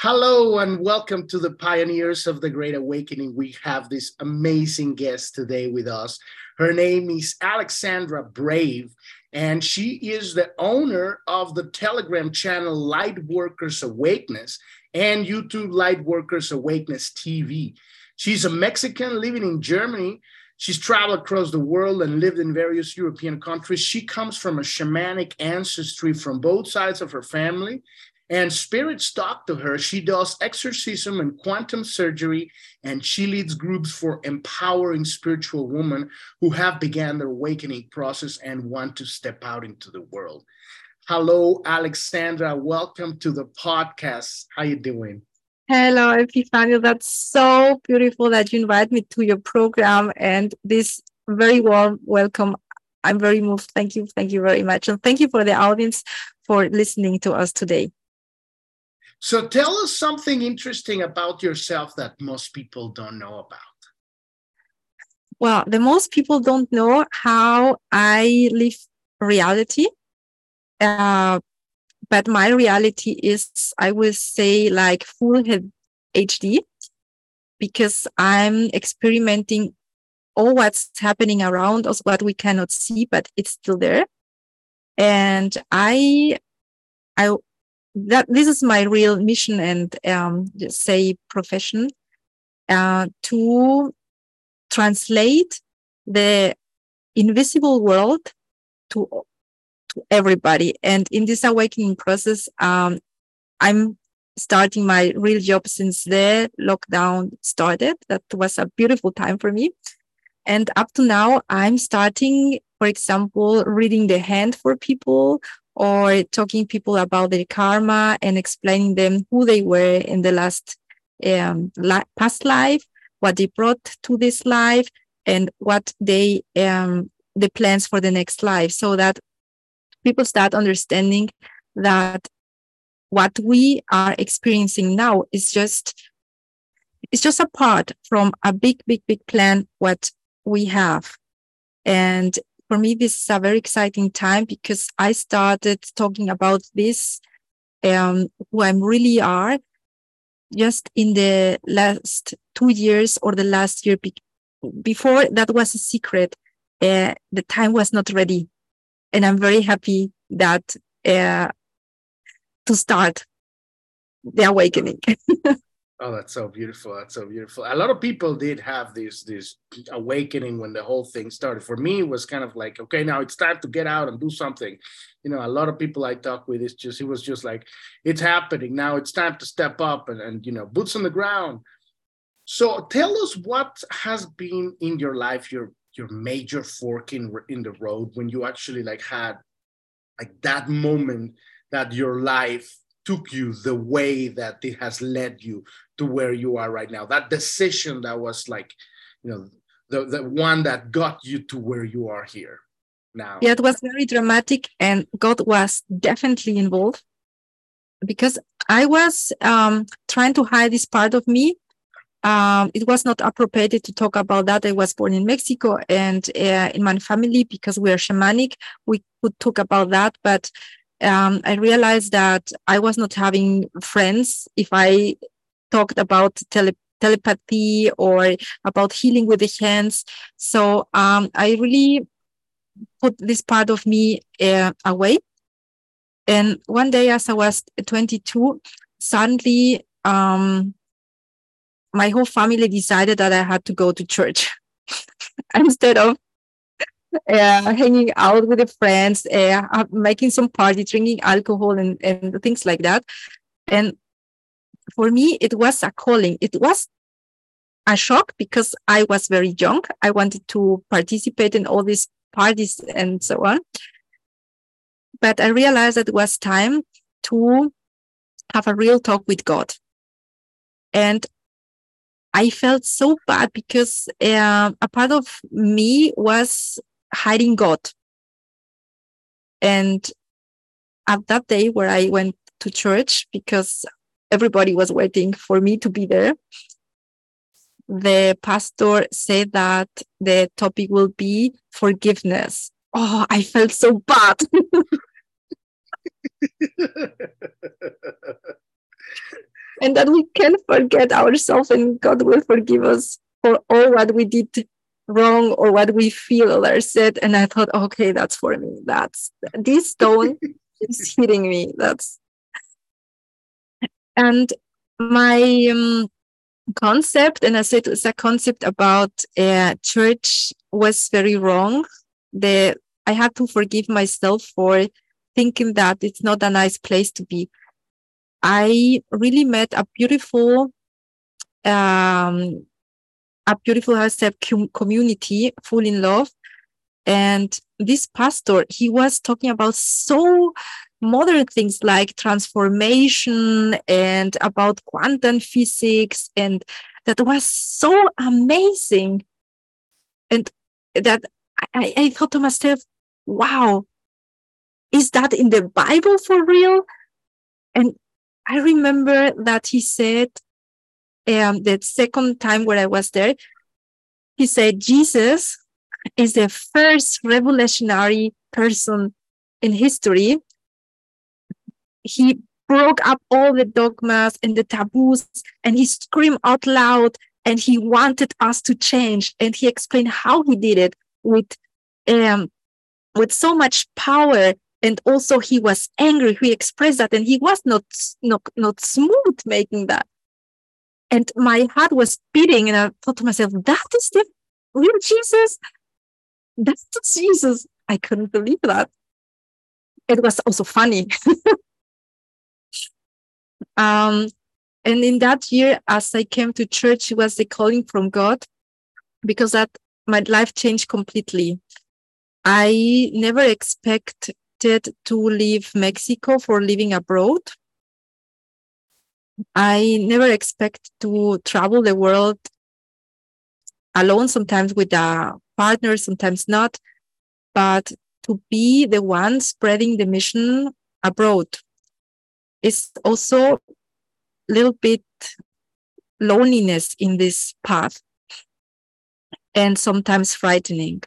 Hello and welcome to the Pioneers of the Great Awakening. We have this amazing guest today with us. Her name is Alexandra Brave, and she is the owner of the Telegram channel Lightworkers Awakeness and YouTube Lightworkers Awakeness TV. She's a Mexican living in Germany. She's traveled across the world and lived in various European countries. She comes from a shamanic ancestry from both sides of her family and spirits talk to her. She does exorcism and quantum surgery, and she leads groups for empowering spiritual women who have began their awakening process and want to step out into the world. Hello, Alexandra. Welcome to the podcast. How are you doing? Hello, Epifanio. That's so beautiful that you invite me to your program and this very warm welcome. I'm very moved. Thank you. Thank you very much. And thank you for the audience for listening to us today. So tell us something interesting about yourself that most people don't know about. Well, the most people don't know how I live reality. Uh, but my reality is, I would say, like full HD because I'm experimenting all what's happening around us, what we cannot see, but it's still there. And I, I that this is my real mission and um, say profession uh, to translate the invisible world to to everybody. And in this awakening process um, i'm starting my real job since the lockdown started. That was a beautiful time for me. And up to now i'm starting for example reading the hand for people or talking people about their karma and explaining them who they were in the last um, la- past life, what they brought to this life, and what they um, the plans for the next life, so that people start understanding that what we are experiencing now is just it's just a part from a big, big, big plan what we have. And for me, this is a very exciting time because I started talking about this, um, who I'm really are, just in the last two years or the last year. Be- before that was a secret. Uh, the time was not ready, and I'm very happy that uh, to start the awakening. Oh, that's so beautiful. That's so beautiful. A lot of people did have this this awakening when the whole thing started. For me, it was kind of like, okay, now it's time to get out and do something. You know, a lot of people I talk with, it's just it was just like, it's happening. Now it's time to step up and, and you know, boots on the ground. So tell us what has been in your life your your major fork in in the road when you actually like had like that moment that your life took you the way that it has led you to where you are right now that decision that was like you know the, the one that got you to where you are here now yeah it was very dramatic and god was definitely involved because i was um, trying to hide this part of me um, it was not appropriate to talk about that. I was born in Mexico and uh, in my family, because we are shamanic, we could talk about that. But um, I realized that I was not having friends if I talked about tele- telepathy or about healing with the hands. So um, I really put this part of me uh, away. And one day, as I was 22, suddenly um, my whole family decided that I had to go to church instead of uh, hanging out with the friends, uh, making some party, drinking alcohol, and, and things like that. And for me, it was a calling. It was a shock because I was very young. I wanted to participate in all these parties and so on. But I realized that it was time to have a real talk with God. And I felt so bad because uh, a part of me was hiding God. And at that day where I went to church because everybody was waiting for me to be there, the pastor said that the topic will be forgiveness. Oh, I felt so bad. and that we can forget ourselves and God will forgive us for all what we did wrong or what we feel or said. And I thought, okay, that's for me. That's this stone is hitting me. That's and my um, concept, and I said it's a concept about uh, church was very wrong. The I had to forgive myself for thinking that it's not a nice place to be. I really met a beautiful, um, a beautiful step community full in love. And this pastor, he was talking about so modern things like transformation and about quantum physics. And that was so amazing. And that I, I thought to myself, wow, is that in the Bible for real? And I remember that he said, um, the second time where I was there, he said, Jesus is the first revolutionary person in history. He broke up all the dogmas and the taboos and he screamed out loud and he wanted us to change. And he explained how he did it with um, with so much power and also he was angry. He expressed that and he was not not not smooth making that. And my heart was beating and i thought to myself that is the real jesus? That's the jesus? I couldn't believe that. It was also funny um and in that year as i came to church it was the calling from god because that my life changed completely i never expected to leave Mexico for living abroad. I never expect to travel the world alone, sometimes with a partner, sometimes not, but to be the one spreading the mission abroad is also a little bit loneliness in this path and sometimes frightening.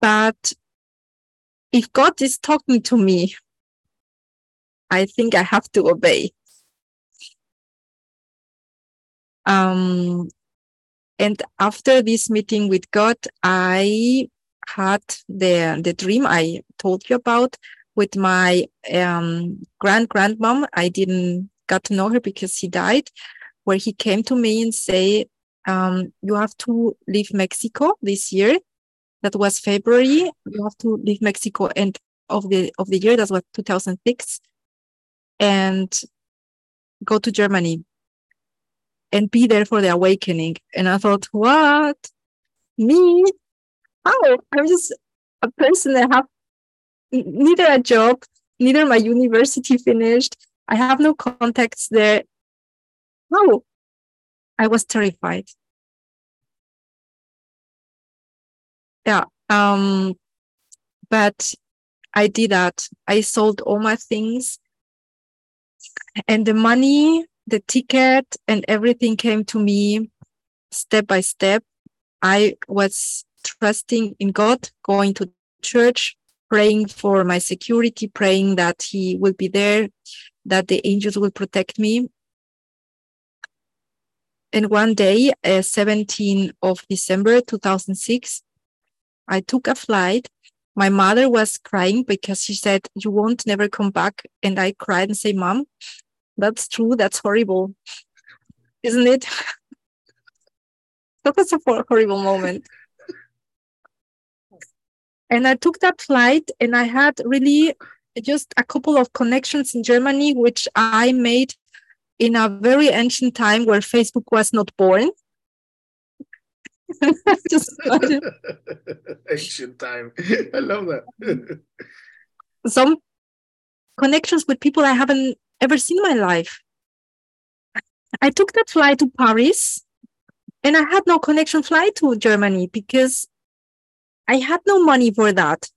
But if God is talking to me, I think I have to obey. Um, and after this meeting with God, I had the the dream I told you about with my um, grand grandmom. I didn't got to know her because he died. Where he came to me and say, um, "You have to leave Mexico this year that was February. You have to leave Mexico end of the of the year. That was 2006, and go to Germany and be there for the awakening. And I thought, what? Me? How? I'm just a person that have neither a job, neither my university finished. I have no contacts there. How? I was terrified. yeah um but i did that i sold all my things and the money the ticket and everything came to me step by step i was trusting in god going to church praying for my security praying that he will be there that the angels will protect me and one day uh, 17 of december 2006 I took a flight. My mother was crying because she said, You won't never come back. And I cried and say, Mom, that's true. That's horrible. Isn't it? that was a horrible moment. And I took that flight and I had really just a couple of connections in Germany, which I made in a very ancient time where Facebook was not born. Just ancient time. I love that. Some connections with people I haven't ever seen in my life. I took that flight to Paris and I had no connection flight to Germany because I had no money for that.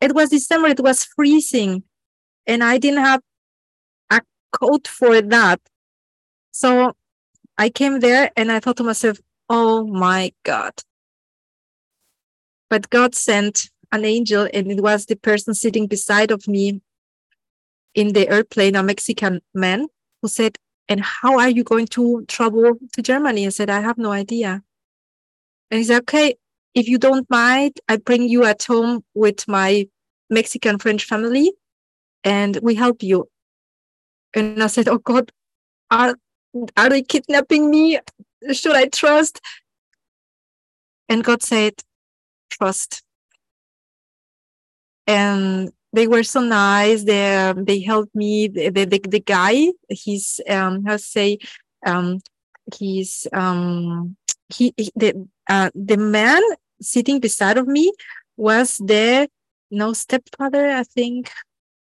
It was December, it was freezing, and I didn't have a coat for that. So I came there and I thought to myself, Oh my God. But God sent an angel, and it was the person sitting beside of me in the airplane, a Mexican man. who said, and how are you going to travel to Germany? I said, I have no idea. And he said, okay, if you don't mind, I bring you at home with my Mexican French family and we help you. And I said, oh God, are, are they kidnapping me? Should I trust? And God said, trust. And they were so nice. They um, they helped me. The the, the, the guy, he's um how say um he's um he, he the uh the man sitting beside of me was the no stepfather, I think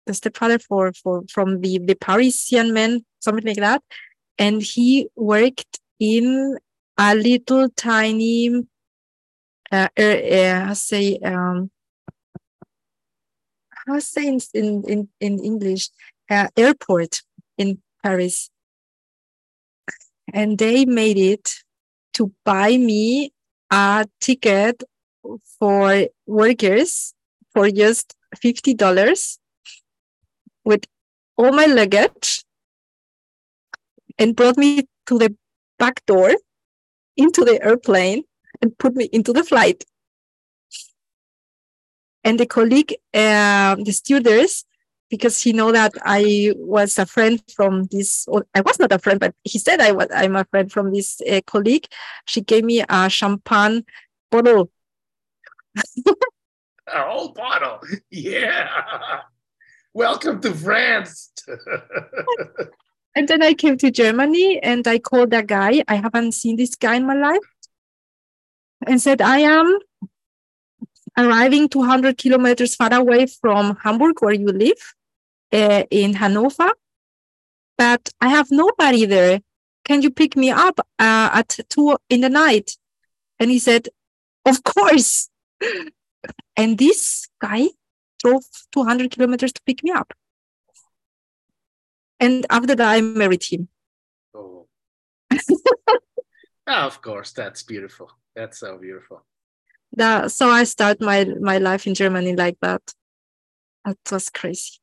the stepfather for for from the the Parisian man, something like that. And he worked in a little tiny uh, uh, say um how say in in in English uh, airport in Paris, and they made it to buy me a ticket for workers for just fifty dollars with all my luggage and brought me to the back door into the airplane and put me into the flight. And the colleague, uh, the stewardess, because he know that I was a friend from this, or I was not a friend, but he said I was, I'm a friend from this uh, colleague. She gave me a champagne bottle. a whole bottle. Yeah. Welcome to France. and then I came to Germany and I called that guy. I haven't seen this guy in my life. And said, I am arriving 200 kilometers far away from Hamburg, where you live, uh, in Hanover. But I have nobody there. Can you pick me up uh, at two in the night? And he said, Of course. And this guy drove 200 kilometers to pick me up. And after that, I married him. Oh. of course, that's beautiful. That's so beautiful that so i start my my life in germany like that. It was crazy.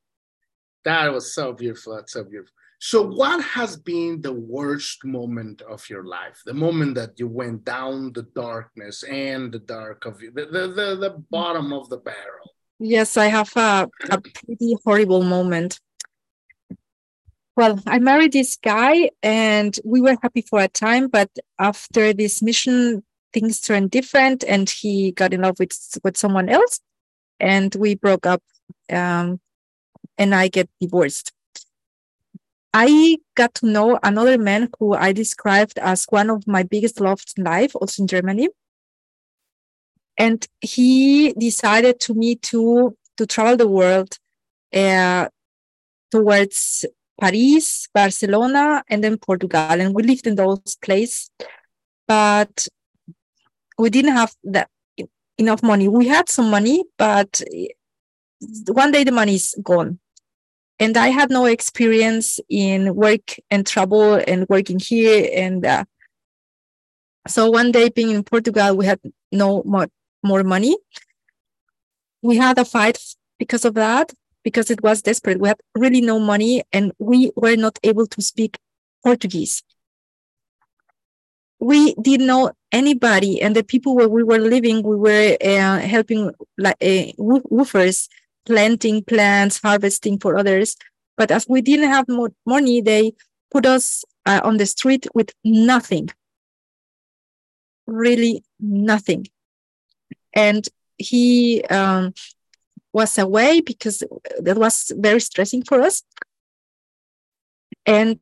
That was so beautiful. That's so beautiful. So what has been the worst moment of your life? The moment that you went down the darkness and the dark of the the, the, the bottom of the barrel. Yes i have a, a pretty horrible moment. Well, I married this guy and we were happy for a time, but after this mission, things turned different and he got in love with with someone else and we broke up um, and i get divorced. I got to know another man who i described as one of my biggest loves in life also in germany. And he decided to me to to travel the world uh, towards paris barcelona and then portugal. And we lived in those places but we didn't have that enough money. We had some money, but one day the money is gone. And I had no experience in work and travel and working here. And uh, so one day being in Portugal, we had no more, more money. We had a fight because of that, because it was desperate. We had really no money and we were not able to speak Portuguese we didn't know anybody and the people where we were living we were uh, helping like uh, WWOOFers planting plants harvesting for others. But as we didn't have more money they put us uh, on the street with nothing. Really nothing. And he um, was away because that was very stressing for us. And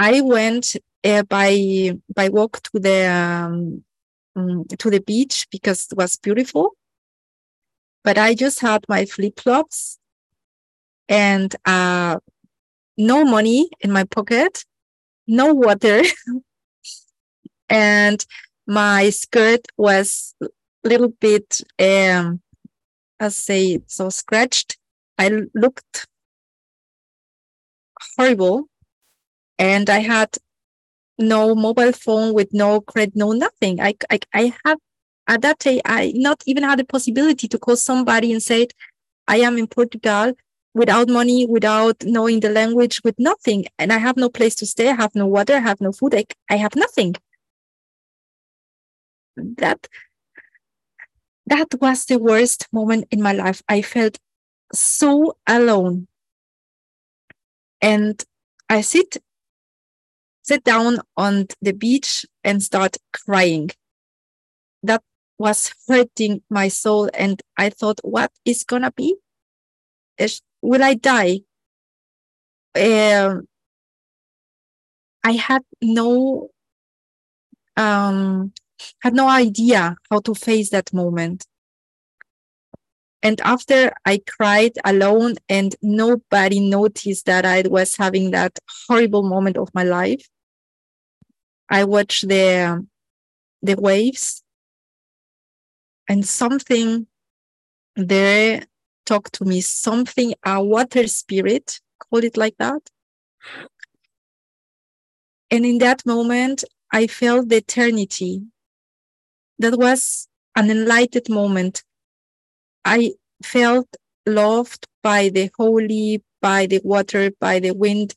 i went uh, by by walk to the um, um, to the beach because it was beautiful. But I just had my flip flops and uh, no money in my pocket, no water, and my skirt was a little bit, um, I say, so scratched. I looked horrible, and I had no mobile phone with no credit, no nothing. I, I, I have at that day, I not even had the possibility to call somebody and say, I am in Portugal. without money, without knowing the language, with nothing. And I have no place to stay. I have no water. I have no food. I, I have nothing. That that was the worst moment in my life. I felt so alone. And I sit sit down on the beach and start crying. That was hurting my soul. And I thought, what is gonna be? Is, will I die? Um, I had no um, had no idea how to face that moment. And after I cried alone and nobody noticed that I was having that horrible moment of my life, I watched the, the waves and something there talked to me, something, a water spirit, call it like that. And in that moment, I felt the eternity. That was an enlightened moment. I felt loved by the holy, by the water, by the wind.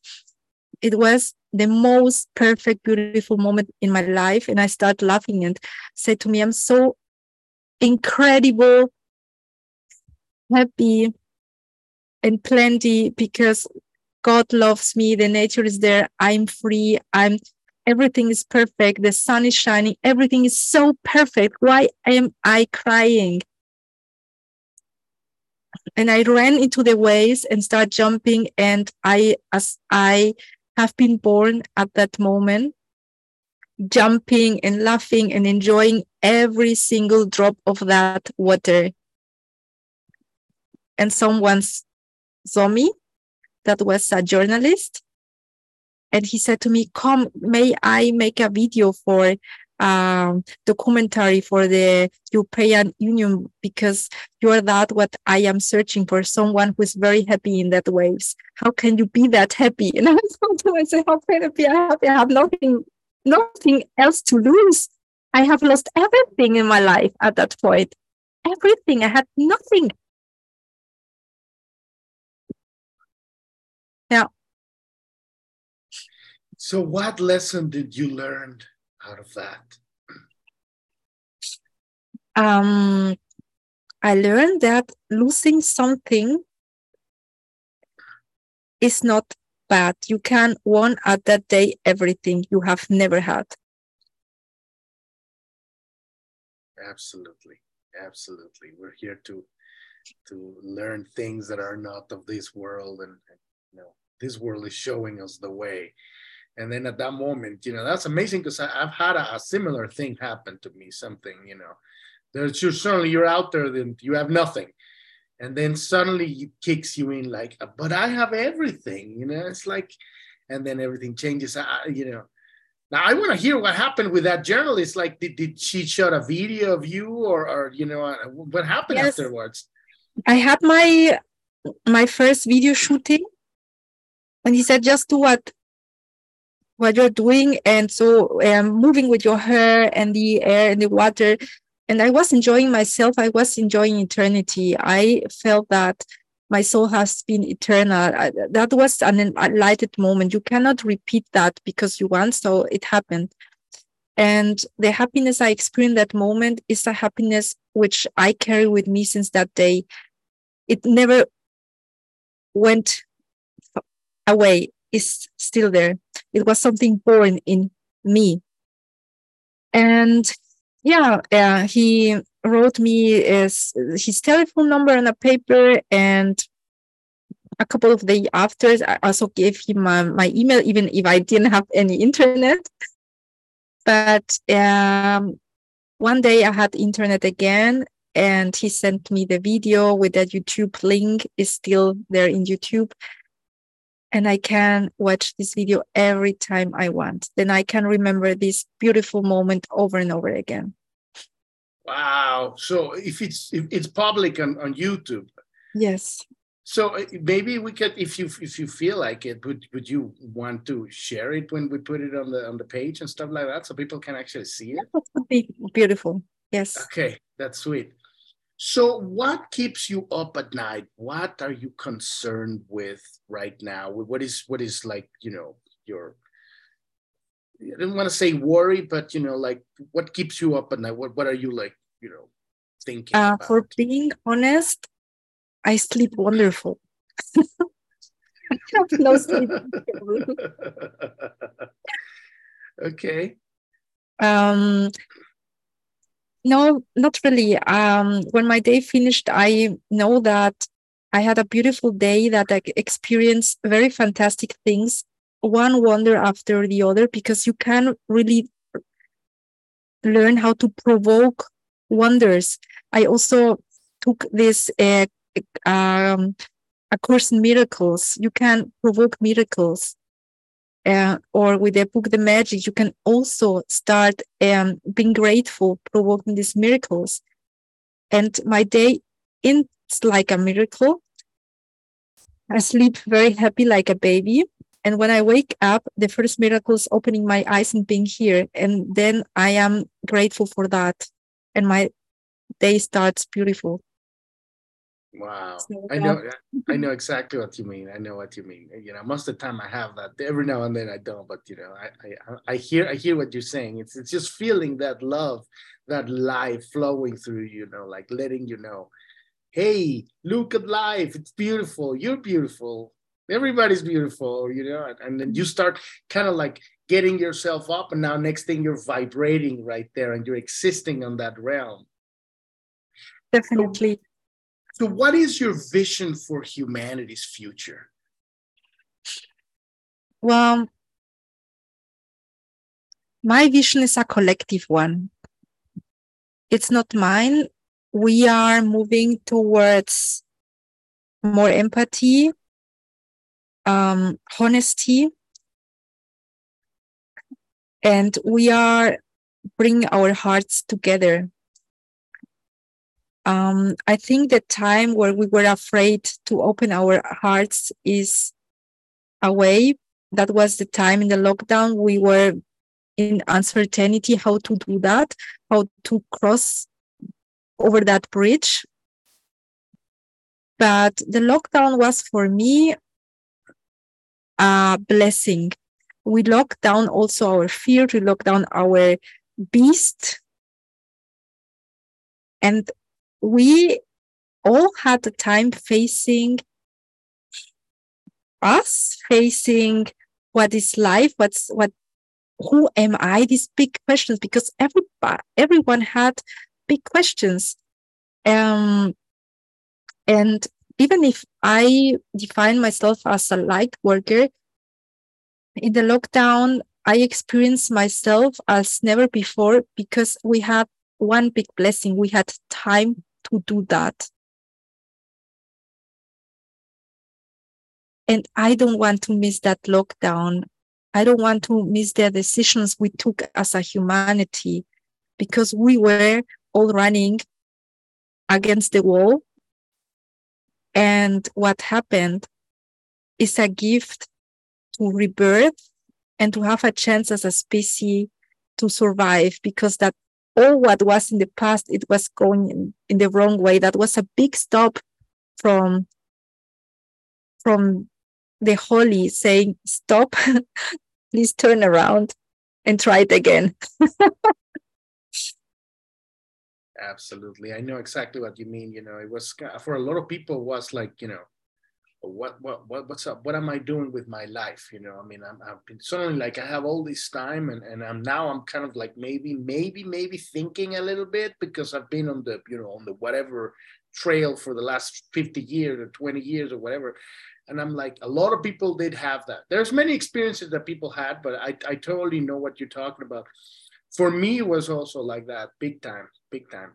It was the most perfect, beautiful moment in my life. And I start laughing and said to me, I'm so incredible, happy, and plenty because God loves me. The nature is there. I'm free. I'm everything is perfect. The sun is shining. Everything is so perfect. Why am I crying? And I ran into the waves and start jumping. And I, as I have been born at that moment, jumping and laughing and enjoying every single drop of that water. And someone saw me that was a journalist. And he said to me, Come, may I make a video for um, documentary for the European Union because you are that what I am searching for someone who is very happy in that waves. How can you be that happy? And I thought to myself, how can I be happy? I have nothing nothing else to lose. I have lost everything in my life at that point. Everything. I had nothing. Yeah. So, what lesson did you learn out of that? Um, I learned that losing something is not bad. you can want at that day everything you have never had. Absolutely. Absolutely. We're here to to learn things that are not of this world and you know this world is showing us the way and then at that moment you know that's amazing because i've had a, a, similar thing happen to me something you know. There's just certainly you're out there then you have nothing. And then suddenly it kicks you in like but i have everything you know it's like and then everything changes. I, you know. Now i want to hear what happened with that journalist. Like did, did she shot a video of you or or you know uh, what happened yes. afterwards? I had my my first video shooting. And he said just do what what you're doing and so um, moving with your hair and the air and the water and I was enjoying myself. I was enjoying eternity. I felt that my soul has been eternal. that was an enlightened moment. You cannot repeat that because you want, so it happened. And the happiness I experienced that moment is a happiness which I carry with me since that day. It never went away. It's still there. It was something born in me. And yeah, uh, he wrote me his, his telephone number on a paper and a couple of days after i also gave him my, my email even if i didn't have any internet but um, one day i had internet again and he sent me the video with that youtube link is still there in youtube and i can watch this video every time i want then i can remember this beautiful moment over and over again Wow. So if it's if it's public on, on YouTube. Yes. So uh, maybe we could, if you if you feel like it, would would you want to share it when we put it on the on the page and stuff like that, so people can actually see it? That would be beautiful. Yes. Okay, that's sweet. So, what keeps you up at night? What are you concerned with right now? What is what is like you know your I didn't want to say worry, but you know, like what keeps you up at night? What what are you like, you know, thinking? Uh, for being honest, I sleep wonderful. I have no sleep. okay. Um, no, not really. Um, when my day finished, I know that I had a beautiful day, that I experienced very fantastic things, one wonder after the other, because you can really learn how to provoke wonders. I also took this uh, um, a course in miracles. You can provoke miracles uh, or with the book The Magic, you can also start um, being grateful, provoking these miracles. And my day is like a miracle. I sleep very happy like a baby. And when I wake up, the first miracle is opening my eyes and being here. And then I am grateful for that. And my day starts beautiful. Wow. So, I know I know exactly what you mean. I know what you mean. You know, most of the time I have that. Every now and then I don't, but you know, I I, I hear I hear what you're saying. It's it's just feeling that love, that life flowing through you know, like letting you know, hey, look at life. It's beautiful. You're beautiful. Everybody's beautiful, you know, and, and then you mm-hmm. start kind of like getting yourself up, and now next thing you're vibrating right there and you're existing on that realm. Definitely. So, so, what is your vision for humanity's future? Well, my vision is a collective one. It's not mine. We are moving towards more empathy, um, honesty, and we are bringing our hearts together um, I think the time where we were afraid to open our hearts is away. That was the time in the lockdown. We were in uncertainty how to do that, how to cross over that bridge. But the lockdown was for me a blessing. We locked down also our fear, we locked down our beast. And we all had the time facing us, facing what is life, what's what who am I? These big questions because everybody everyone had big questions. Um and even if I define myself as a light worker, in the lockdown, I experienced myself as never before because we had one big blessing. We had time to do that. And I don't want to miss that lockdown. I don't want to miss the decisions we took as a humanity because we were all running against the wall. And what happened is a gift to rebirth and to have a chance as a species to survive because that all what was in the past, it was going in, in the wrong way. That was a big stop from from the holy saying, stop, please turn around and try it again. Absolutely. I know exactly what you mean. You know, it was for a lot of people was like, you know, what what what what's up what am i doing with my life you know? I mean i'm i've been suddenly like i have all this time and and i'm now i'm kind of like maybe maybe maybe thinking a little bit because i've been on the you know on the whatever trail for the last 50 years or 20 years or whatever. And i'm like a lot of people did have that. There's many experiences that people had but i i totally know what you're talking about. For me it was also like that big time big time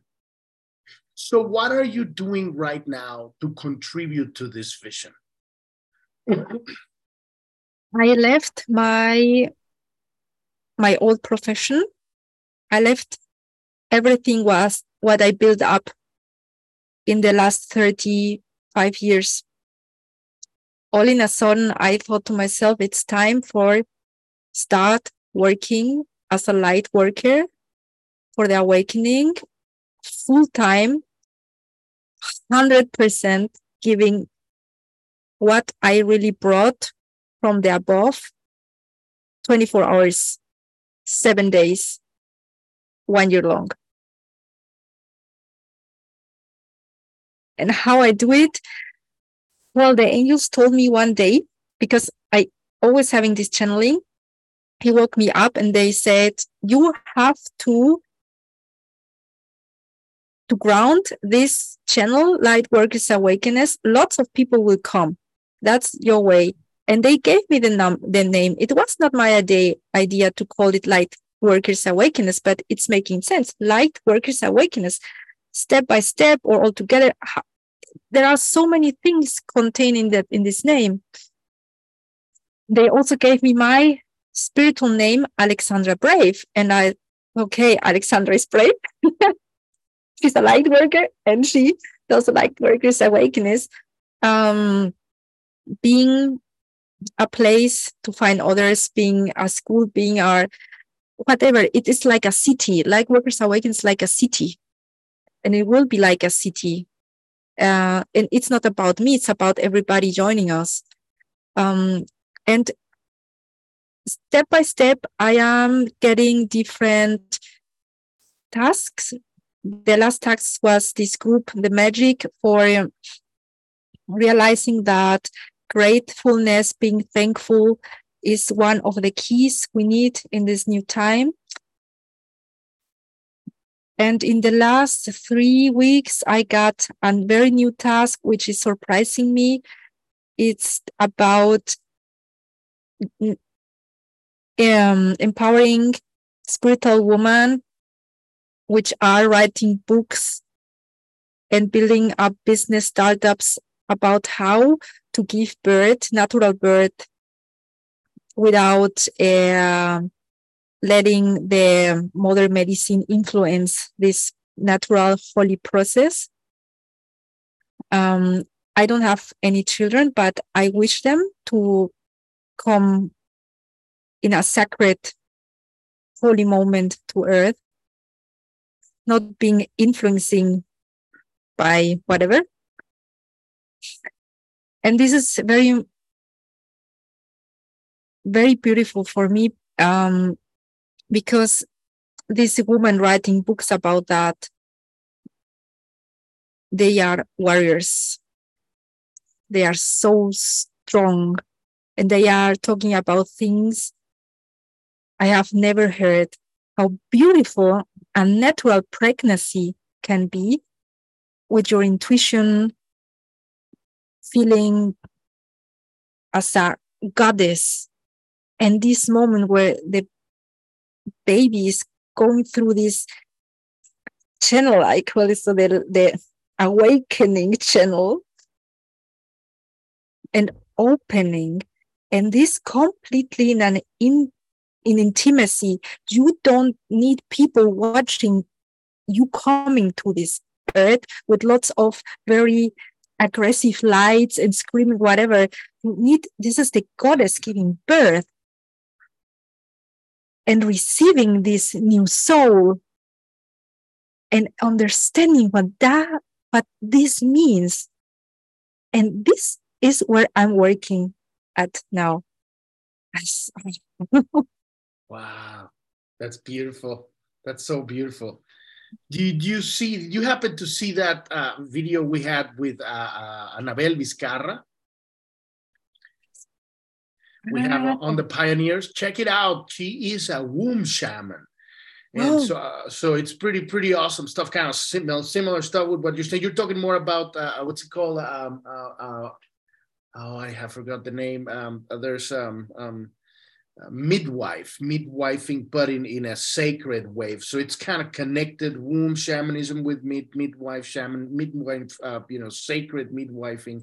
so, what are you doing right now to contribute to this vision? I left my my old profession. I left everything was what I built up in the last 35 years. All in a sudden, I thought to myself, it's time for start working as a light worker for the awakening full time 100% giving what I really brought from the above 24 hours, seven days, one year long. And how I do it? Well, the angels told me one day, because I always having this channeling, he woke me up and they said, you have to to ground this channel, Light Workers Awakeness. Lots of people will come. That's your way. And they gave me the, num- the name. It was not my idea, idea to call it Light Workers Awakeness, but it's making sense. Light Workers Awakeness, step by step or all together. There are so many things contained in that in this name. They also gave me my spiritual name, Alexandra Brave. And I, okay, Alexandra is brave. She's a light worker and she does light workers awakeness. Um, being a place to find others, being a school, being our whatever. It is like a city. Light Workers Awakeness like a city. And it will be like a city. Uh, and it's not about me, it's about everybody joining us. Um, and step by step, I am getting different tasks. The last task was this group, the magic for realizing that gratefulness, being thankful is one of the keys we need in this new time. And in the last three weeks, I got a very new task, which is surprising me. It's about um, empowering spiritual women which are writing books and building up business startups about how to give birth, natural birth, without uh, letting the modern medicine influence this natural holy process. Um, I don't have any children, but I wish them to come in a sacred, holy moment to earth, not being influencing by whatever. And this is very, very beautiful for me um, because this woman writing books about that, they are warriors. They are so strong and they are talking about things I have never heard how beautiful a natural pregnancy can be with your intuition, feeling as a goddess. And this moment where the baby is going through this channel, I call it so the, the awakening channel and opening. And this completely in an in in intimacy. You don't need people watching you coming to this earth with lots of very aggressive lights and screaming, whatever. You need, this is the goddess giving birth and receiving this new soul and understanding what that, what this means. And this is where I'm working at now. Wow, that's beautiful. That's so beautiful. Did you see? Did you happen to see that uh, video we had with uh, uh, Anabel Vizcarra? We have uh, on the pioneers. Check it out. She is a womb shaman. And oh. so, uh, so it's pretty, pretty awesome stuff. Kind of similar, similar stuff with what you're saying. You're talking more about uh, what's it called? Um, oh, I have forgot the name. Um, there's um, um, uh, midwife, midwifing, but in, in a sacred way. So it's kind of connected womb shamanism with mid, midwife shaman, midwife, uh, you know, sacred midwifing.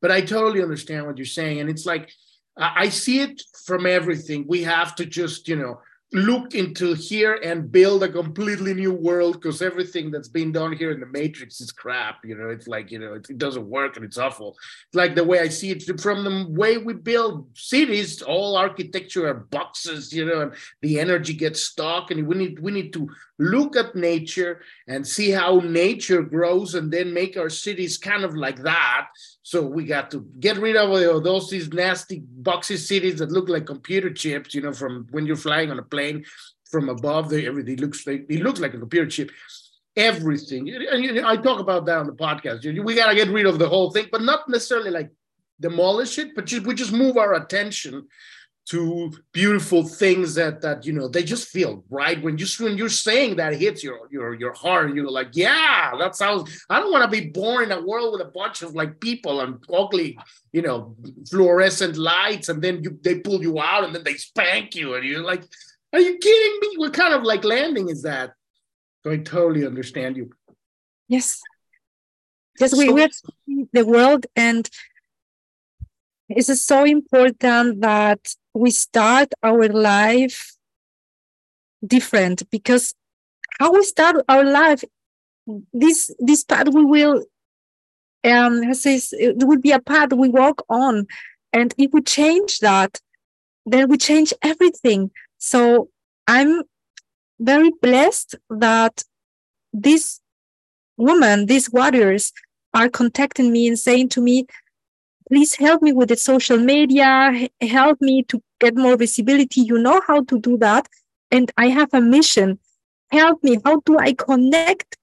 But I totally understand what you're saying. And it's like, I see it from everything. We have to just, you know, look into here and build a completely new world because everything that's been done here in the matrix is crap you know? It's like you know it, it, doesn't work and it's awful. It's like the way i see it from the way we build cities all architecture are boxes you know and the energy gets stuck and we need we need to look at nature and see how nature grows and then make our cities kind of like that so we got to get rid of uh, those these nasty boxy cities that look like computer chips, you know, from when you're flying on a plane from above. The, everything looks like it looks like a computer chip. Everything, and you know, I talk about that on the podcast. We got to get rid of the whole thing, but not necessarily like demolish it, but just, we just move our attention to beautiful things that that you know they just feel right when you when you're saying that hits your your your heart you're like yeah that sounds i don't want to be born in a world with a bunch of like people and ugly you know fluorescent lights and then you they pull you out and then they spank you and you're like are you kidding me? What kind of like landing is that? So i totally understand you. Yes. Yes so, we, we're the world and it's so important that we start our life different because how we start our life this this path we will um says it would be a path we walk on. And if we change that then we change everything. So i'm very blessed that this woman these warriors are contacting me and saying to me please help me with the social media. Help me to get more visibility you know how to do that. And i have a mission. Help me. How do i connect?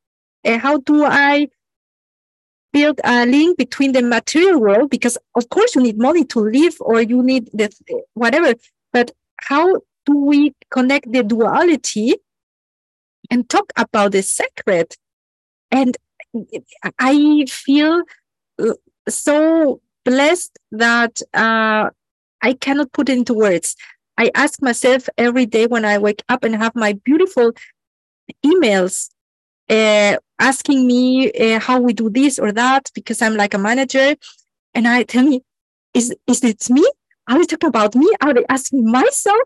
How do i build a link between the material world? Because of course you need money to live or you need the whatever. But how do we connect the duality and talk about the sacred and i feel so blessed that uh, I cannot put it into words. I ask myself every day when I wake up and have my beautiful emails uh, asking me uh, how we do this or that because I'm like a manager. And I tell me, is, is it me? Are they talking about me? Are they asking myself?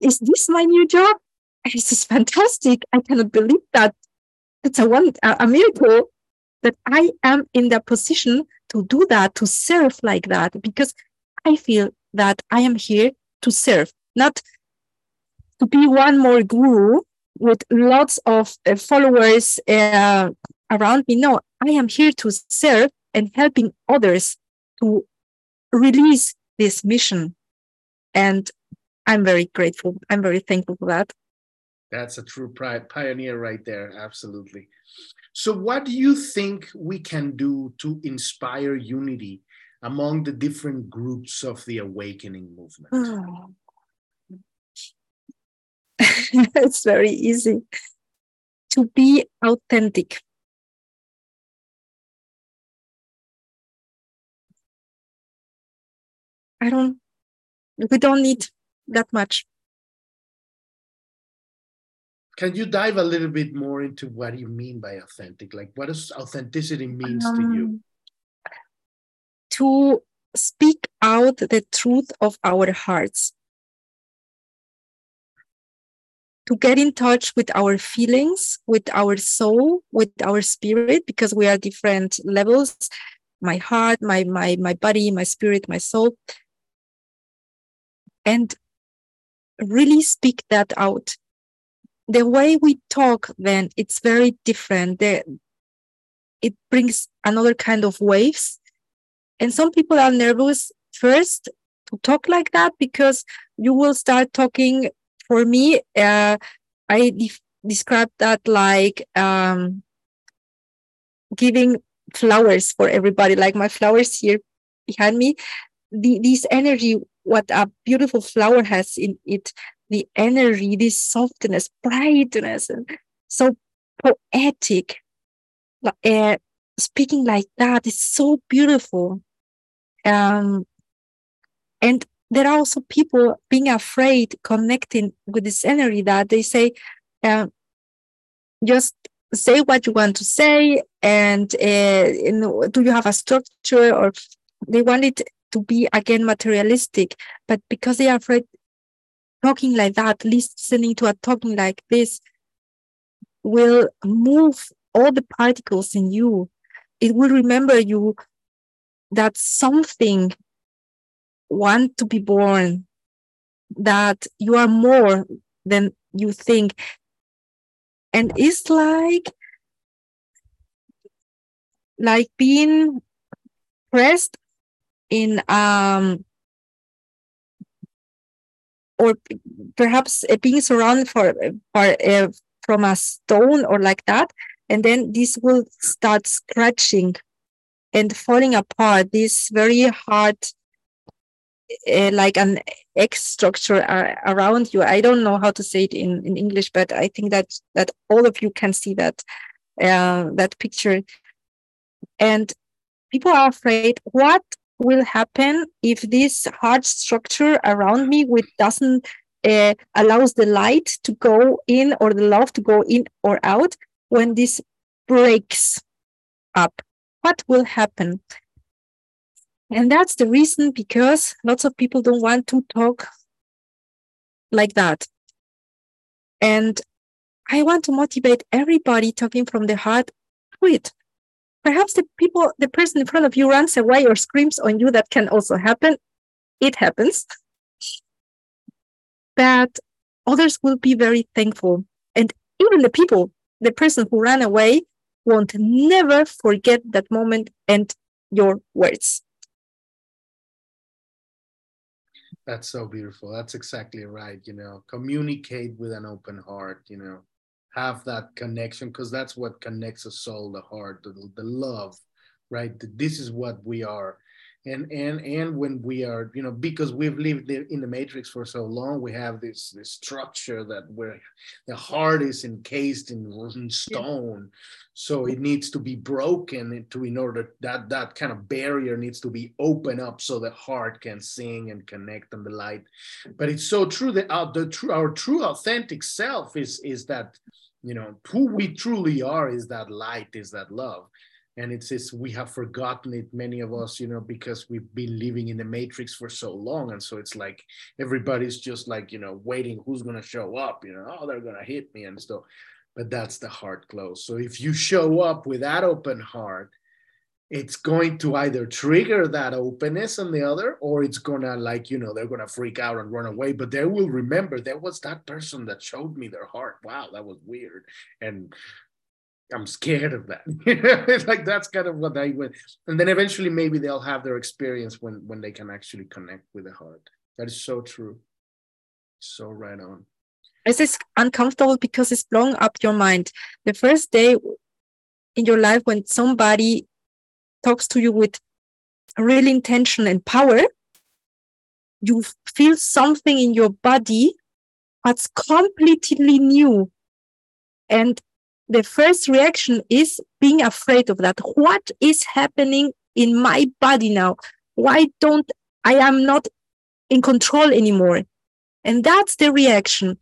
Is this my new job? It's just fantastic. I cannot believe that. It's a one a miracle that I am in the position to do that, to serve like that, because I feel that I am here to serve, not to be one more guru with lots of uh, followers uh, around me. No, I am here to serve and helping others to release this mission. And I'm very grateful. I'm very thankful for that. That's a true pioneer right there. Absolutely. So, what do you think we can do to inspire unity among the different groups of the awakening movement? Oh. it's very easy to be authentic. I don't, we don't need that much. Can you dive a little bit more into what you mean by authentic? Like, what does authenticity means um, to you? To speak out the truth of our hearts. To get in touch with our feelings, with our soul, with our spirit, because we are different levels my heart, my, my, my body, my spirit, my soul. And really speak that out the way we talk then it's very different the, it brings another kind of waves and some people are nervous first to talk like that because you will start talking for me uh, i de- describe that like um, giving flowers for everybody like my flowers here behind me the, this energy what a beautiful flower has in it the energy, this softness, brightness, and so poetic. Uh, speaking like that is so beautiful. Um, and there are also people being afraid connecting with this energy that they say, uh, just say what you want to say, and uh, do you have a structure? Or they want it to be again materialistic, but because they are afraid talking like that, listening to a talking like this will move all the particles in you. It will remember you that something want to be born, that you are more than you think. And it's like like being pressed in um or perhaps being surrounded for, for uh, from a stone or like that and then this will start scratching and falling apart this very hard uh, like an X structure uh, around you. I don't know how to say it in, in English, but I think that that all of you can see that uh, that picture. And people are afraid what will happen if this hard structure around me which doesn't uh, allows the light to go in or the love to go in or out when this breaks up what will happen and that's the reason because lots of people don't want to talk like that and i want to motivate everybody talking from the heart to Perhaps the people, the person in front of you runs away or screams on you. That can also happen. It happens. But others will be very thankful. And even the people, the person who ran away won't never forget that moment and your words. That's so beautiful. That's exactly right. You know, communicate with an open heart, you know, have that connection because that's what connects the soul, the heart, the, the love, right? This is what we are. And and and when we are, you know, because we've lived in the matrix for so long, we have this this structure that where the heart is encased in, in stone, so it needs to be broken to in order that that kind of barrier needs to be open up so the heart can sing and connect on the light. But it's so true that our the true our true authentic self is is that you know who we truly are is that light is that love and it's just we have forgotten it many of us you know because we've been living in the matrix for so long. And so it's like everybody's just like you know waiting who's going to show up you know oh they're going to hit me and stuff. But that's the heart close. So if you show up with that open heart it's going to either trigger that openness on the other or it's gonna like you know they're gonna freak out and run away. But they will remember there was that person that showed me their heart. Wow that was weird. And i'm scared of that. It's like that's kind of what i went and then eventually maybe they'll have their experience when when they can actually connect with the heart. That is so true. So right on. It's uncomfortable because it's blowing up your mind. The first day in your life when somebody talks to you with real intention and power, you feel something in your body that's completely new. And the first reaction is being afraid of that. What is happening in my body now? Why don't I am not in control anymore? And that's the reaction.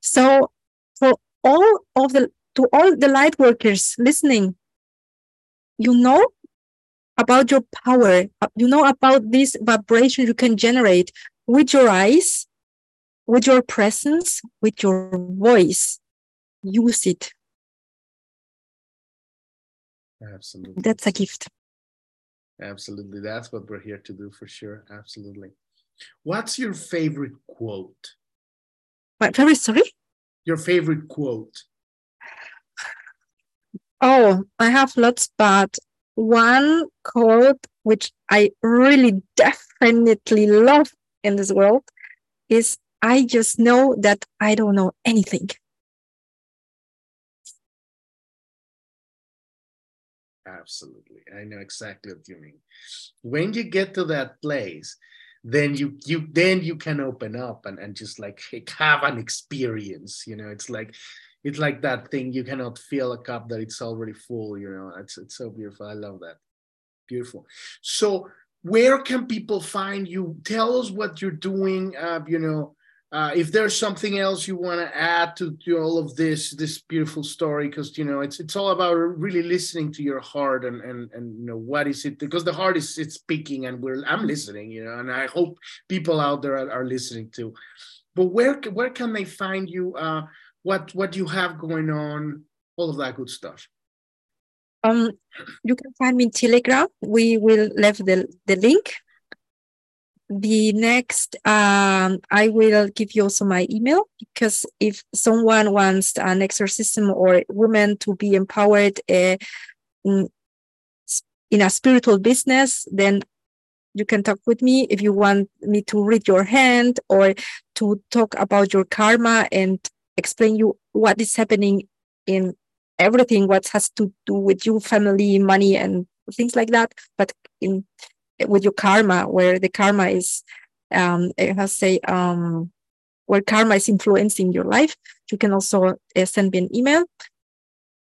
So for all of the to all the light workers listening, you know about your power, you know about this vibration you can generate with your eyes, with your presence, with your voice. Use it. Absolutely. That's a gift. Absolutely. That's what we're here to do for sure. Absolutely. What's your favorite quote? My favorite, sorry? Your favorite quote. Oh, I have lots, but one quote which I really definitely love in this world is I just know that I don't know anything. Absolutely. I know exactly what you mean. When you get to that place, then you you then you can open up and, and just like have an experience. You know, it's like it's like that thing you cannot fill a cup that it's already full you know it's it's so beautiful i love that beautiful so where can people find you tell us what you're doing uh, you know uh, if there's something else you want to add to, to all of this this beautiful story because you know it's it's all about really listening to your heart and and and you know what is it because the heart is it's speaking and we're i'm listening you know and i hope people out there are, are listening too. But where where can they find you? Uh what what do you have going on? All of that good stuff. Um you can find me in telegram. We will leave the the link the next um, i will give you also my email because if someone wants an exorcism or woman to be empowered uh, in, in a spiritual business then you can talk with me. If you want me to read your hand or to talk about your karma and explain you what is happening in everything what has to do with you family money and things like that but in with your karma, where the karma is, um, I say, um, where karma is influencing your life. You can also uh, send me an email.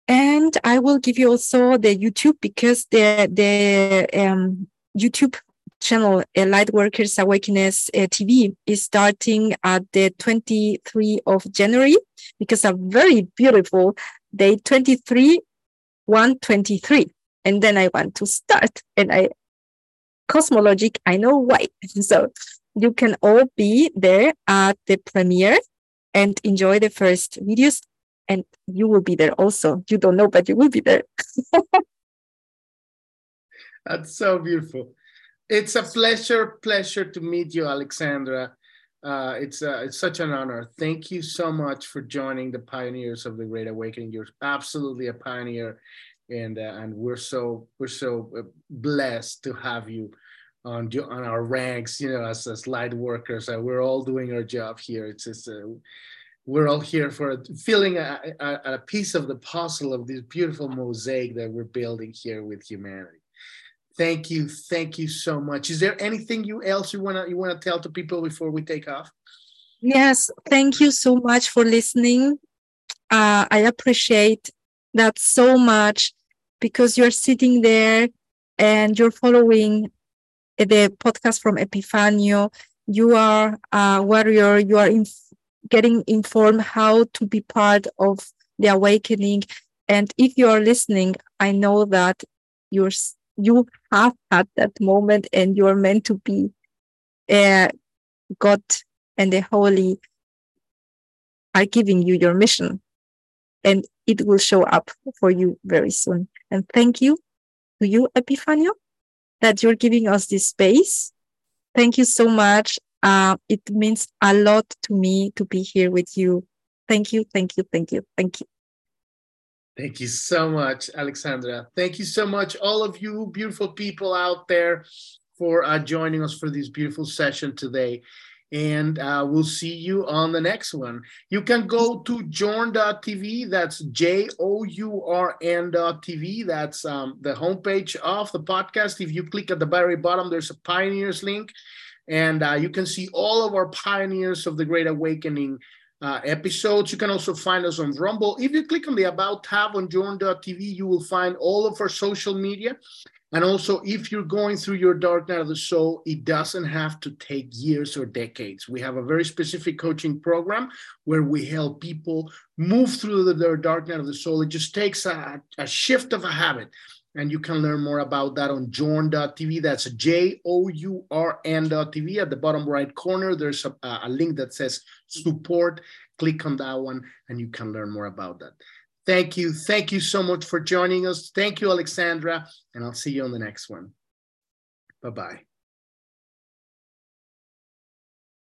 And I will give you also the YouTube because the the um, YouTube channel uh, Lightworkers Awakeness uh, TV is starting at the 23 of January because a very beautiful day 23 123 and then I want to start and I cosmologic, I know why. So you can all be there at the premiere and enjoy the first videos and you will be there also. You don't know, but you will be there. That's so beautiful. It's a pleasure, pleasure to meet you, Alexandra. Uh, it's uh, it's such an honor. Thank you so much for joining the pioneers of the Great Awakening. You're absolutely a pioneer, and uh, and we're so we're so uh, blessed to have you on on our ranks you know as, as light workers. Uh, we're all doing our job here. It's just uh, we're all here for filling a, a, a, piece of the puzzle of this beautiful mosaic that we're building here with humanity. Thank you. Thank you so much. Is there anything you else you want to you want to tell to people before we take off? Yes. Thank you so much for listening. Uh, i appreciate that so much because you're sitting there and you're following the podcast from Epifanio. You are a warrior. You are inf- getting informed how to be part of the awakening. And if you are listening, I know that you're you have had that moment and you are meant to be uh, God and the Holy are giving you your mission and it will show up for you very soon. And thank you to you, Epifanio, that you're giving us this space. Thank you so much. Uh, it means a lot to me to be here with you. Thank you, thank you, thank you, thank you. Thank you so much, Alexandra. Thank you so much, all of you beautiful people out there, for uh, joining us for this beautiful session today and uh, we'll see you on the next one. You can go to journ.tv. That's J O U R N.tv. That's um, the homepage of the podcast. If you click at the very bottom, there's a pioneers link, and uh, you can see all of our pioneers of the Great Awakening. Uh, episodes. You can also find us on Rumble. If you click on the About tab on journ.tv, you will find all of our social media. And also, if you're going through your dark night of the soul, it doesn't have to take years or decades. We have a very specific coaching program where we help people move through the, their dark night of the soul. It just takes a, a shift of a habit. And you can learn more about that on journ.tv. That's J O U R N.tv. At the bottom right corner, there's a, a link that says support. Click on that one, and you can learn more about that. Thank you. Thank you so much for joining us. Thank you, Alexandra. And I'll see you on the next one. Bye bye.